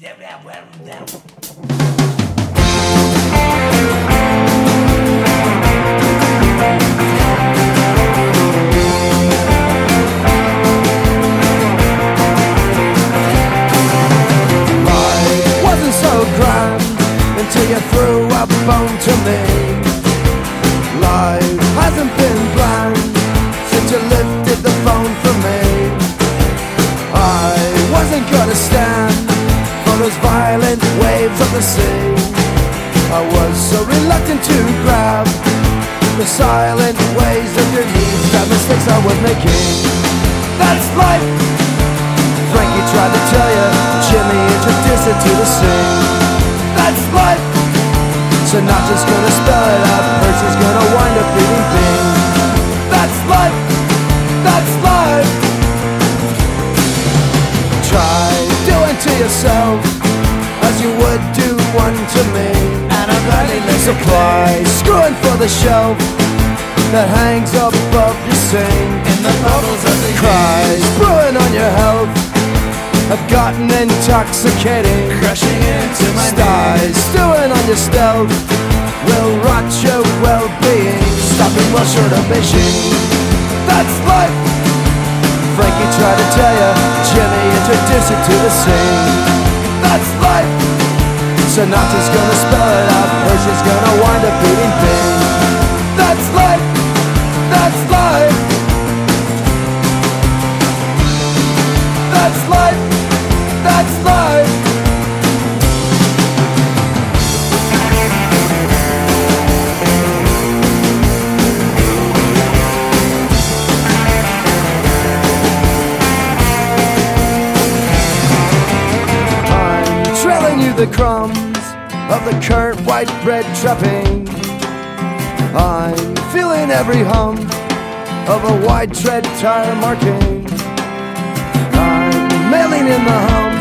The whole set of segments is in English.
Yeah, yeah, well, yeah. The shelf that hangs up above your sink. In the bubbles of the cries, brewing on your health I've gotten intoxicating. Crushing into my stars, stewing on your stealth will rot your well-being. Stopping short of mission. That's life. Frankie tried to tell you, Jimmy introduced it to the scene. That's life. Sinatra's gonna spell it out, Percy's gonna wind up beating things. Of the current white bread trapping. I'm feeling every hum of a wide tread tire marking. I'm mailing in the hum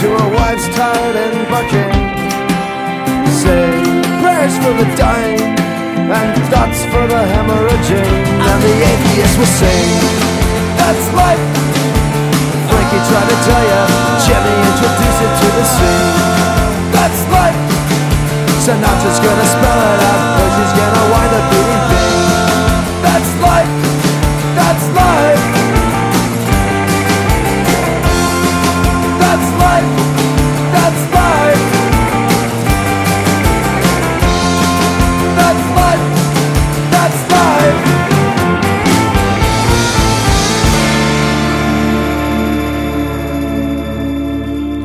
to a wife's tired and barking. Say prayers for the dying and thoughts for the hemorrhaging. And the atheist will sing, that's life. Frankie tried to tell you, Jimmy introduced it to the scene. That's life. Sinatra's gonna spell it out, Percy's gonna wind up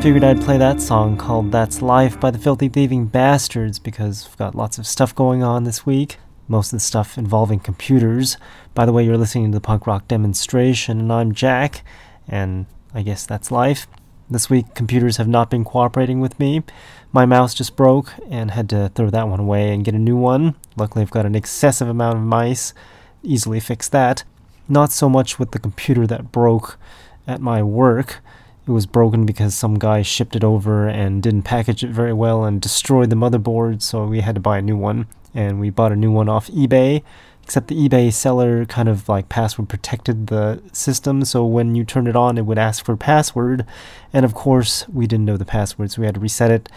Figured I'd play that song called That's Life by the Filthy Thieving Bastards because we've got lots of stuff going on this week. Most of the stuff involving computers. By the way, you're listening to the punk rock demonstration, and I'm Jack, and I guess that's life. This week, computers have not been cooperating with me. My mouse just broke and had to throw that one away and get a new one. Luckily, I've got an excessive amount of mice. Easily fix that. Not so much with the computer that broke at my work. It was broken because some guy shipped it over and didn't package it very well and destroyed the motherboard, so we had to buy a new one. And we bought a new one off eBay, except the eBay seller kind of like password protected the system, so when you turned it on, it would ask for password. And of course, we didn't know the password, so we had to reset it.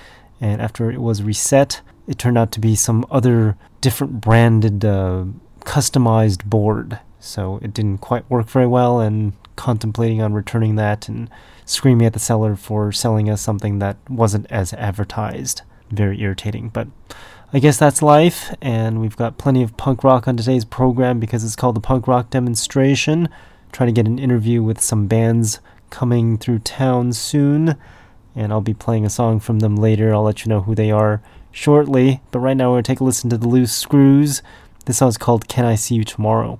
And after it was reset, it turned out to be some other different branded, uh, customized board. So it didn't quite work very well, and contemplating on returning that and screaming at the seller for selling us something that wasn't as advertised. Very irritating, but I guess that's life, and we've got plenty of punk rock on today's program because it's called the Punk Rock Demonstration. Trying to get an interview with some bands coming through town soon, and I'll be playing a song from them later. I'll let you know who they are shortly, but right now we're going to take a listen to the Loose Screws. This song's called Can I See You Tomorrow?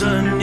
Have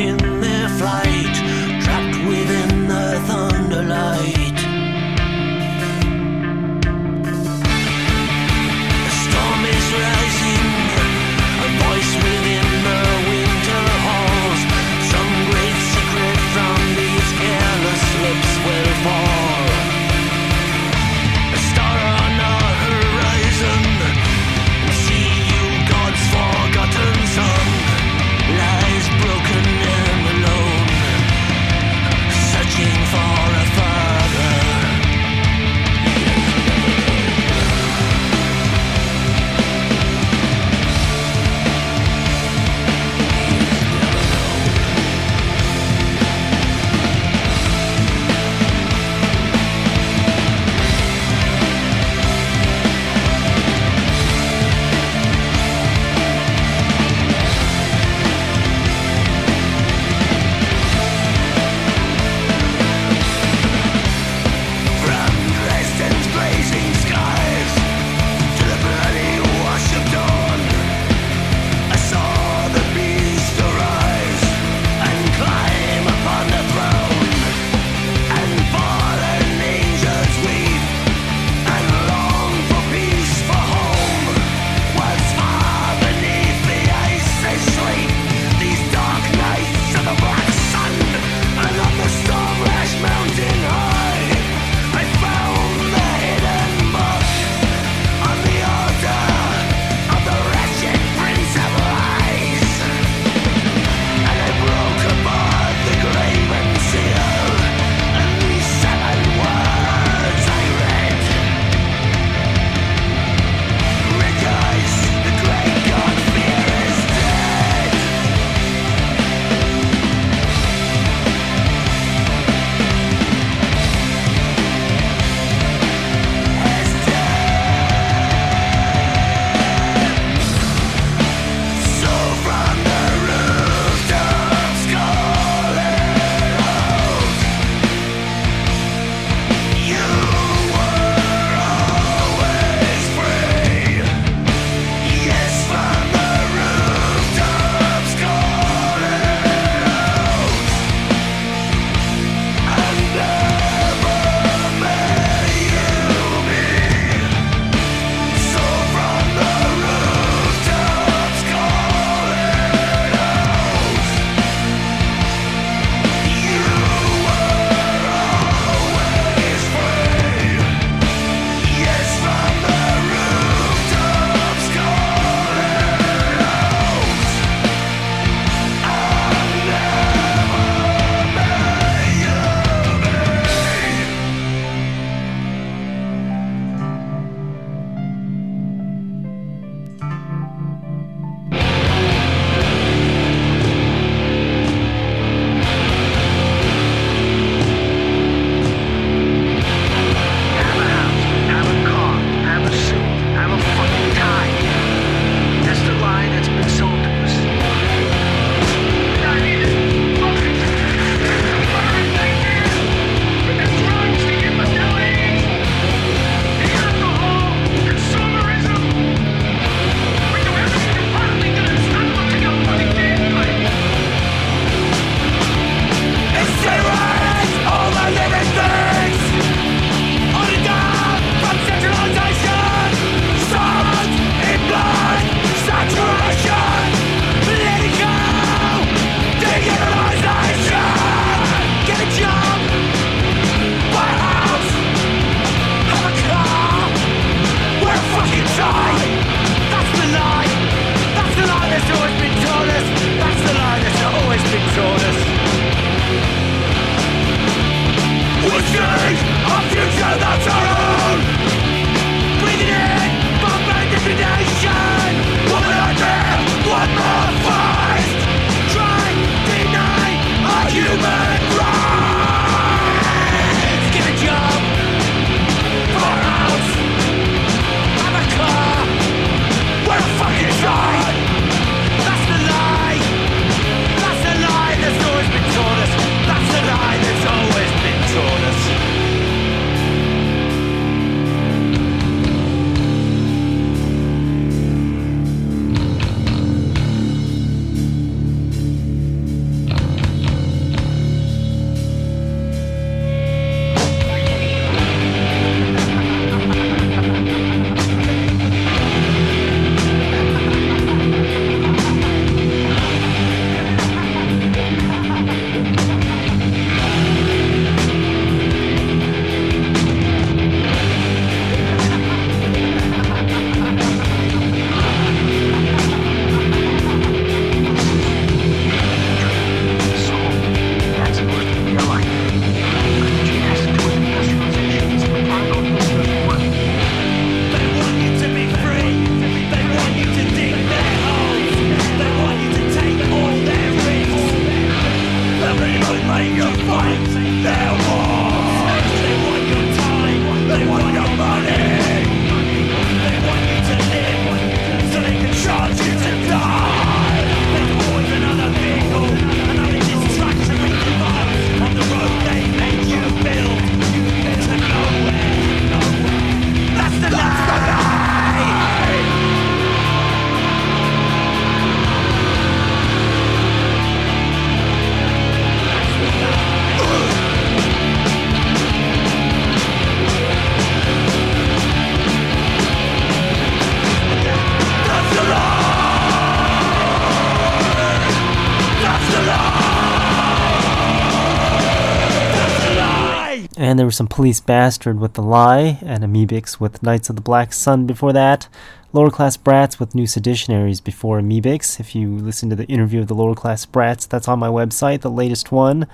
some Police Bastard with The Lie, and Amebix with Knights of the Black Sun before that. Lower Class Brats with New Seditionaries before Amebix. If you listen to the interview of the Lower Class Brats, that's on my website, the latest one.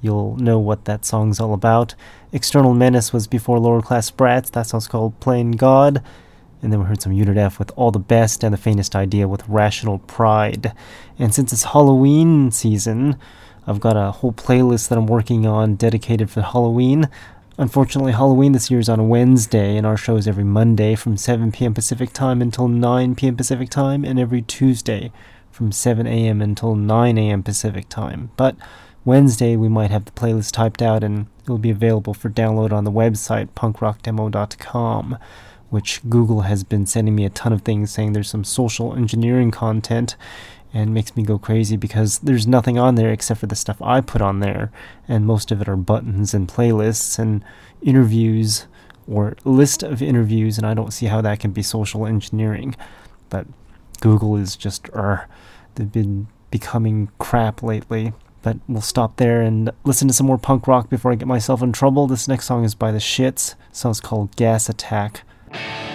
You'll know what that song's all about. External Menace was before Lower Class Brats. That song's called Plain God. And then we heard some Unit F with All the Best and the Faintest Idea with Rational Pride. And since it's Halloween season, I've got a whole playlist that I'm working on dedicated for Halloween. Unfortunately, Halloween this year is on a Wednesday, and our show is every Monday from 7 p.m. Pacific Time until 9 p.m. Pacific Time, and every Tuesday from 7 a.m. until 9 a.m. Pacific Time. But Wednesday, we might have the playlist typed out and it will be available for download on the website, punkrockdemo.com, which Google has been sending me a ton of things saying there's some social engineering content and makes me go crazy because there's nothing on there except for the stuff I put on there, and most of it are buttons and playlists and interviews or list of interviews, and I don't see how that can be social engineering. But Google is just, er, they've been becoming crap lately. But we'll stop there and listen to some more punk rock before I get myself in trouble. This next song is by the Shits. Song's called Gas Attack. Hey,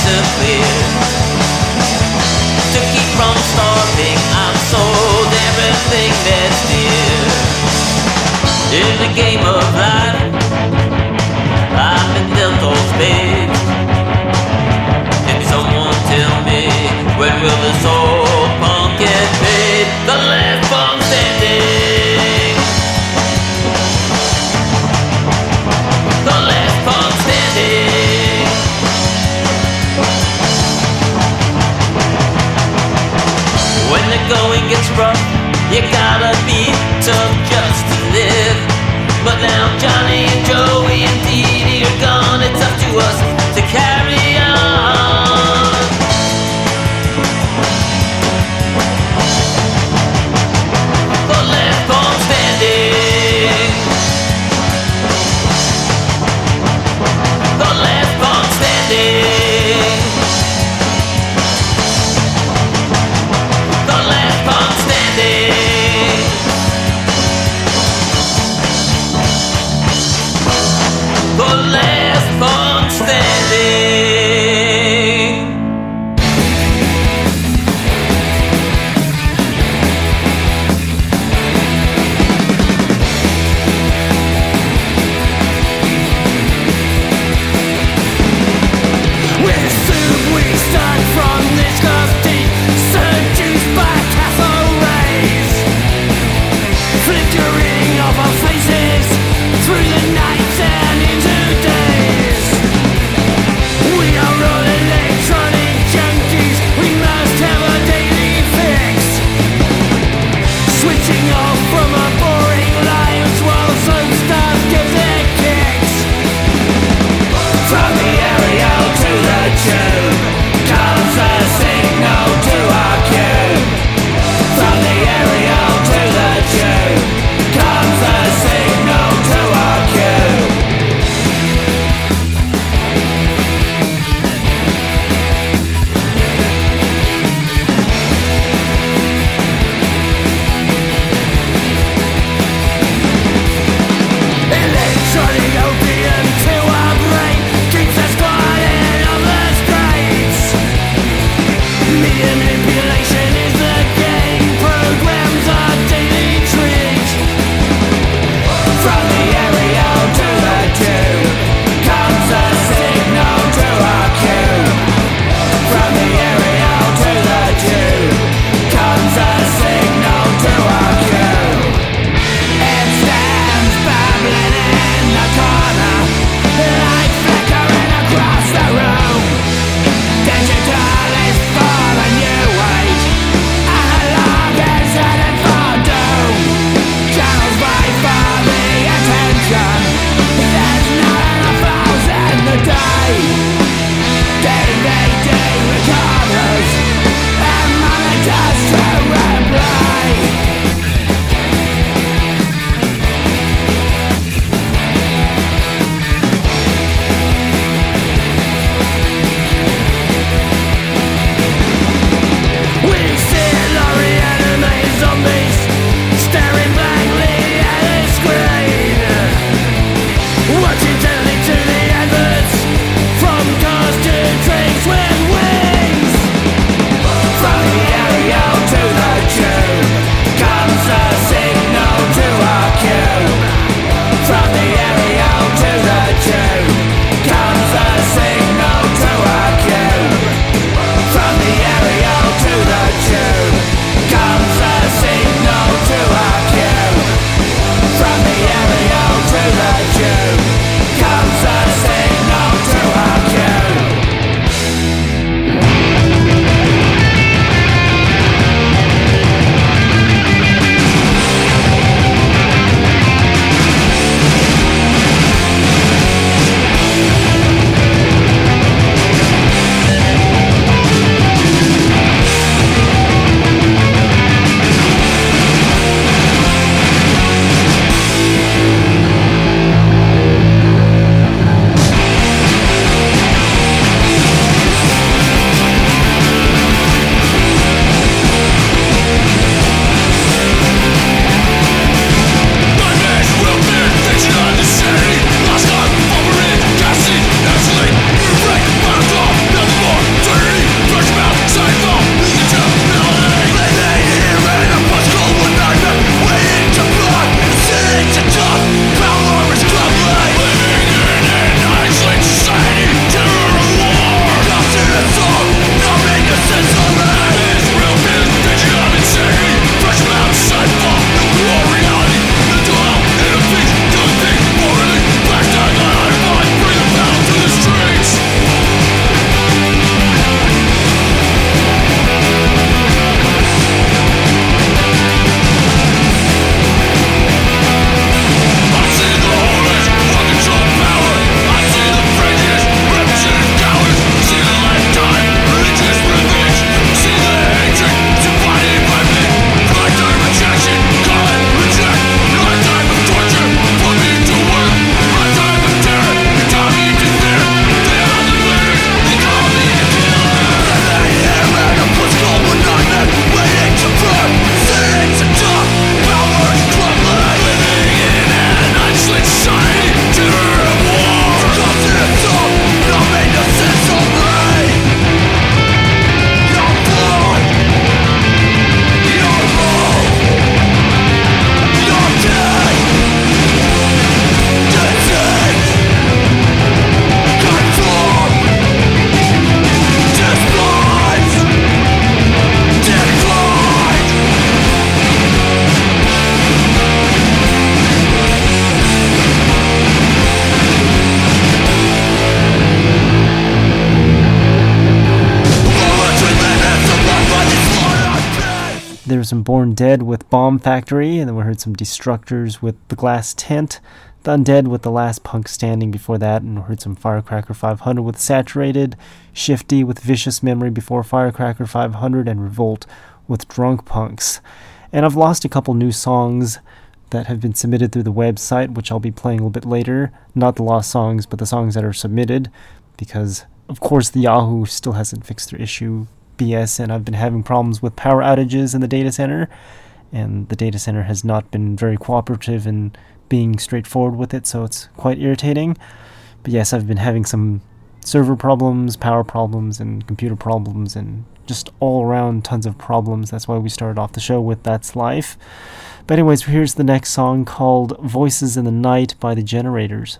To keep from starving I've sold everything that's In the game of life some Born Dead with Bomb Factory, and then we heard some Destructors with The Glass Tent, The Undead with The Last Punk Standing before that, and we heard some Firecracker 500 with Saturated, Shifty with Vicious Memory before Firecracker 500, and Revolt with Drunk Punks. And I've lost a couple new songs that have been submitted through the website, which I'll be playing a little bit later. Not the lost songs, but the songs that are submitted, because of course the Yahoo still hasn't fixed their issue BS, and I've been having problems with power outages in the data center, and the data center has not been very cooperative in being straightforward with it, so it's quite irritating. But yes, I've been having some server problems, power problems, and computer problems, and just all around tons of problems. That's why we started off the show with That's Life. But, anyways, here's the next song called Voices in the Night by the Generators.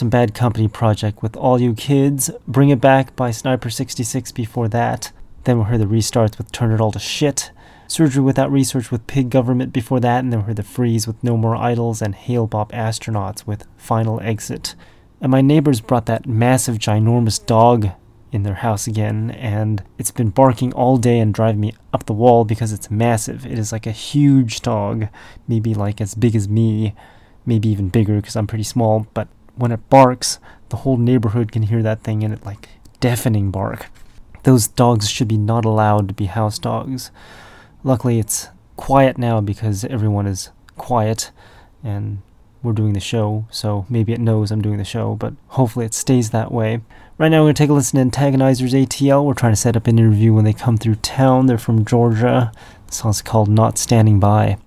Some Bad Company project with All You Kids, Bring It Back by Sniper 66 before that. Then we heard the restarts with Turn It All to Shit, Surgery Without Research with Pig Government before that, and then we heard the Freeze with No More Idols and Hale-Bopp Astronauts with Final Exit. And my neighbors brought that massive, ginormous dog in their house again, and it's been barking all day and driving me up the wall because it's massive. It is like a huge dog, maybe like as big as me, maybe even bigger because I'm pretty small, but when it barks, the whole neighborhood can hear that thing and it like deafening bark. Those dogs should be not allowed to be house dogs. Luckily, it's quiet now because everyone is quiet and we're doing the show, so maybe it knows I'm doing the show, but hopefully it stays that way. Right now, we're going to take a listen to Antagonizers ATL. We're trying to set up an interview when they come through town. They're from Georgia. The song's called Not Standing By.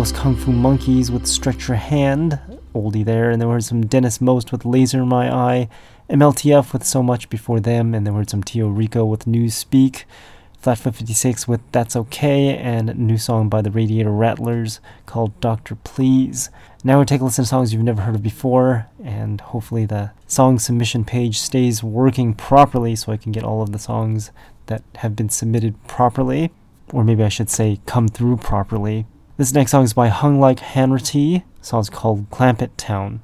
Los Kung Fu Monkeys with Stretch Your Hand, oldie there, and there we heard some Dennis Most with Laser in My Eye, MLTF with So Much Before Them, and there were some Tio Rico with News Speak, Flatfoot 56 with That's Okay, and a new song by the Radiator Rattlers called Doctor Please. Now we take a listen to songs you've never heard of before, and hopefully the song submission page stays working properly so I can get all of the songs that have been submitted properly, or maybe I should say come through properly. This next song is by Hung Like Hanratty. Song's called Clampett Town.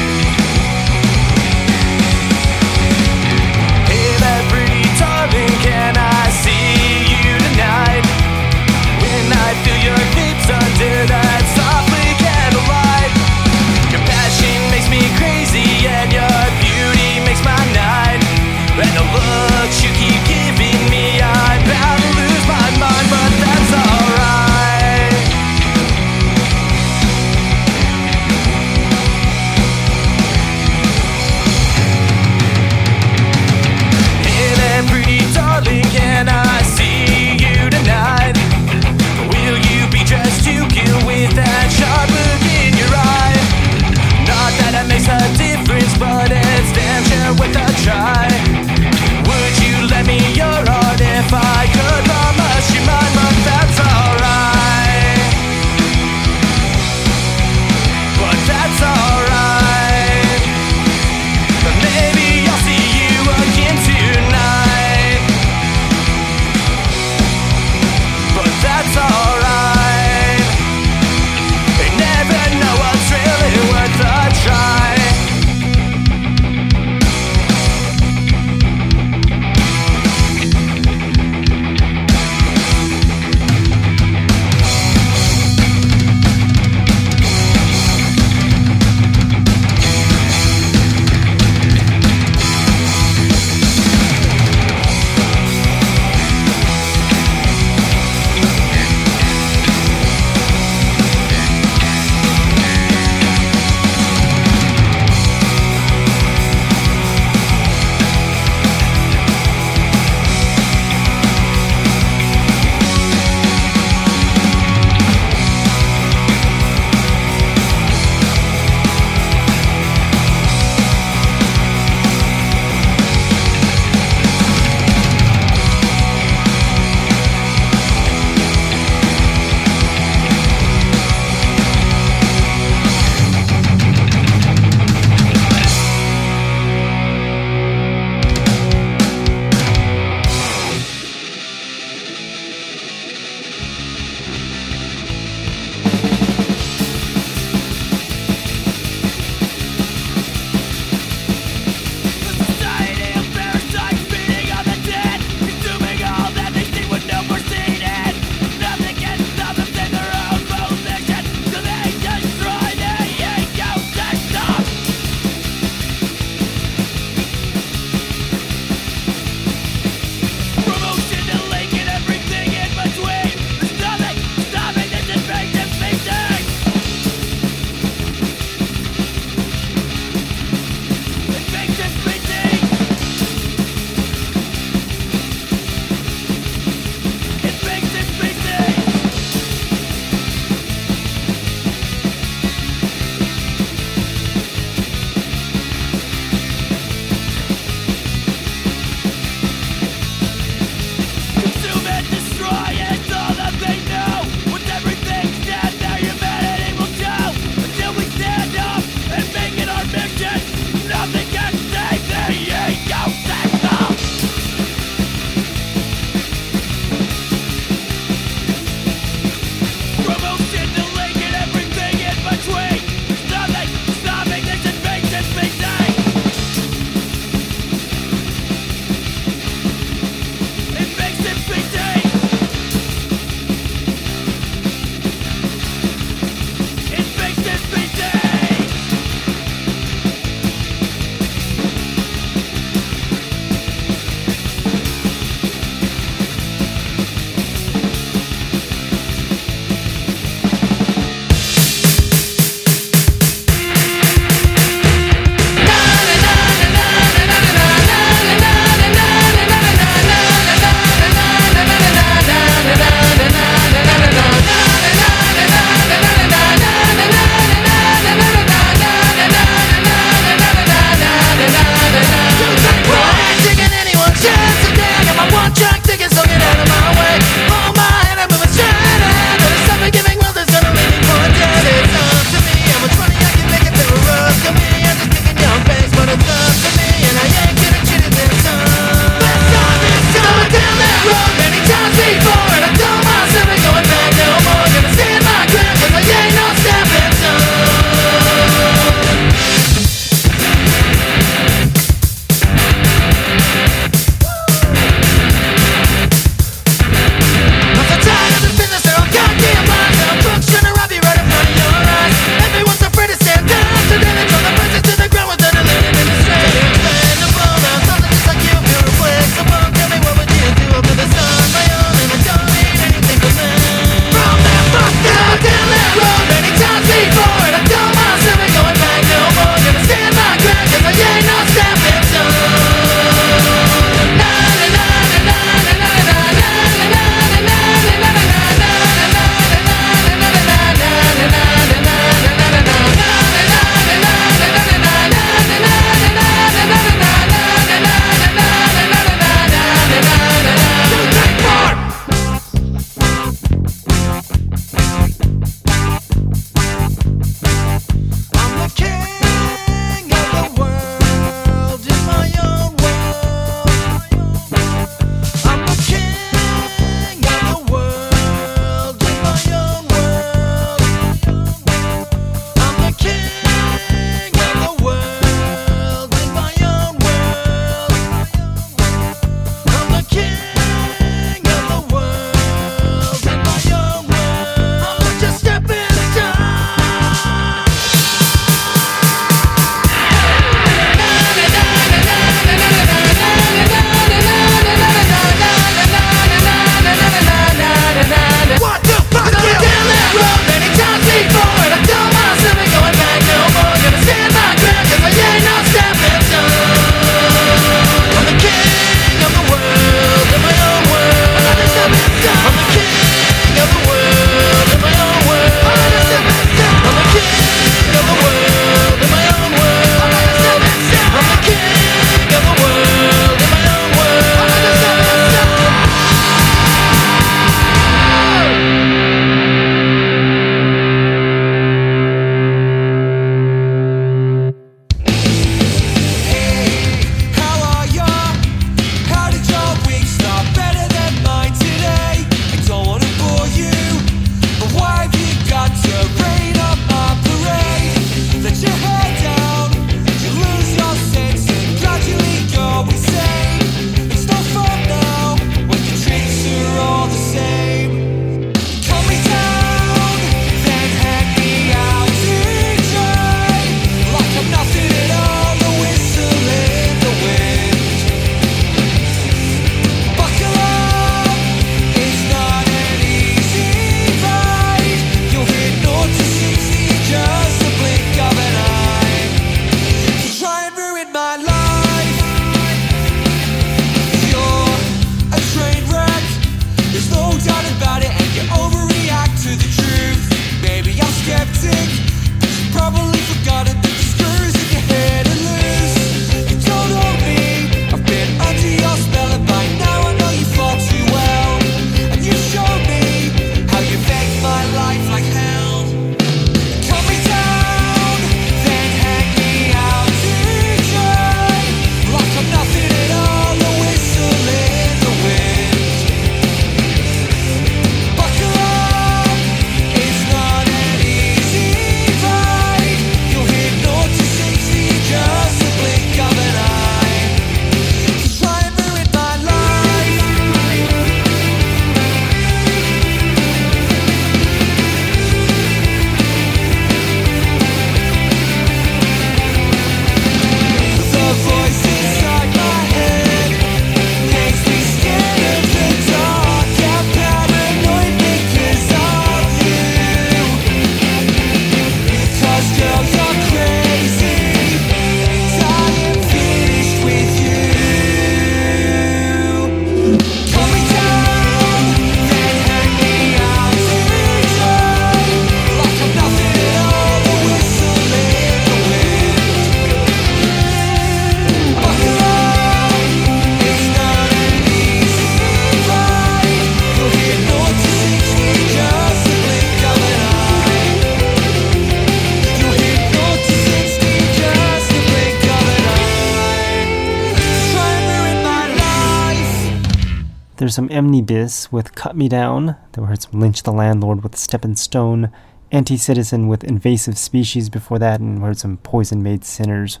some Emnibus with Cut Me Down. Then we heard some Lynch the Landlord with Steppin' Stone, Anti Citizen with Invasive Species before that, and we heard some Poison Made Sinners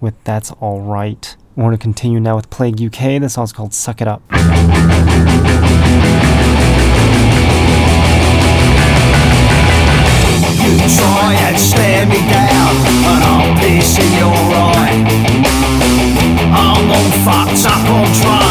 with That's Alright. We're going to continue now with Plague UK. The song's called Suck It Up. You try and stare me down, but I'll piss in your eye. I'm all fucked up on drugs.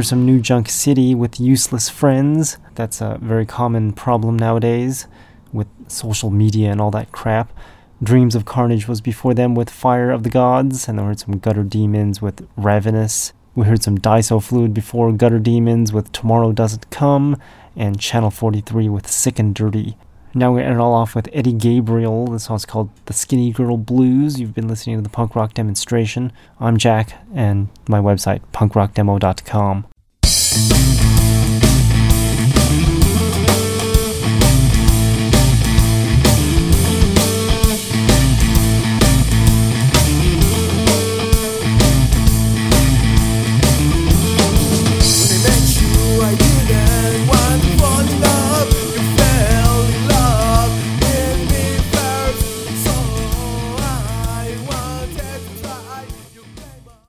There's some New Junk City with useless friends. That's a very common problem nowadays with social media and all that crap. Dreams of Carnage was before them with Fire of the Gods, and I heard some Gutter Demons with Ravenous. We heard some Diso Fluid before Gutter Demons with Tomorrow Doesn't Come, and Channel 43 with Sick and Dirty. Now we're going to end it all off with Eddie Gabriel. The song's called The Skinny Girl Blues. You've been listening to the punk rock demonstration. I'm Jack, and my website, punkrockdemo.com.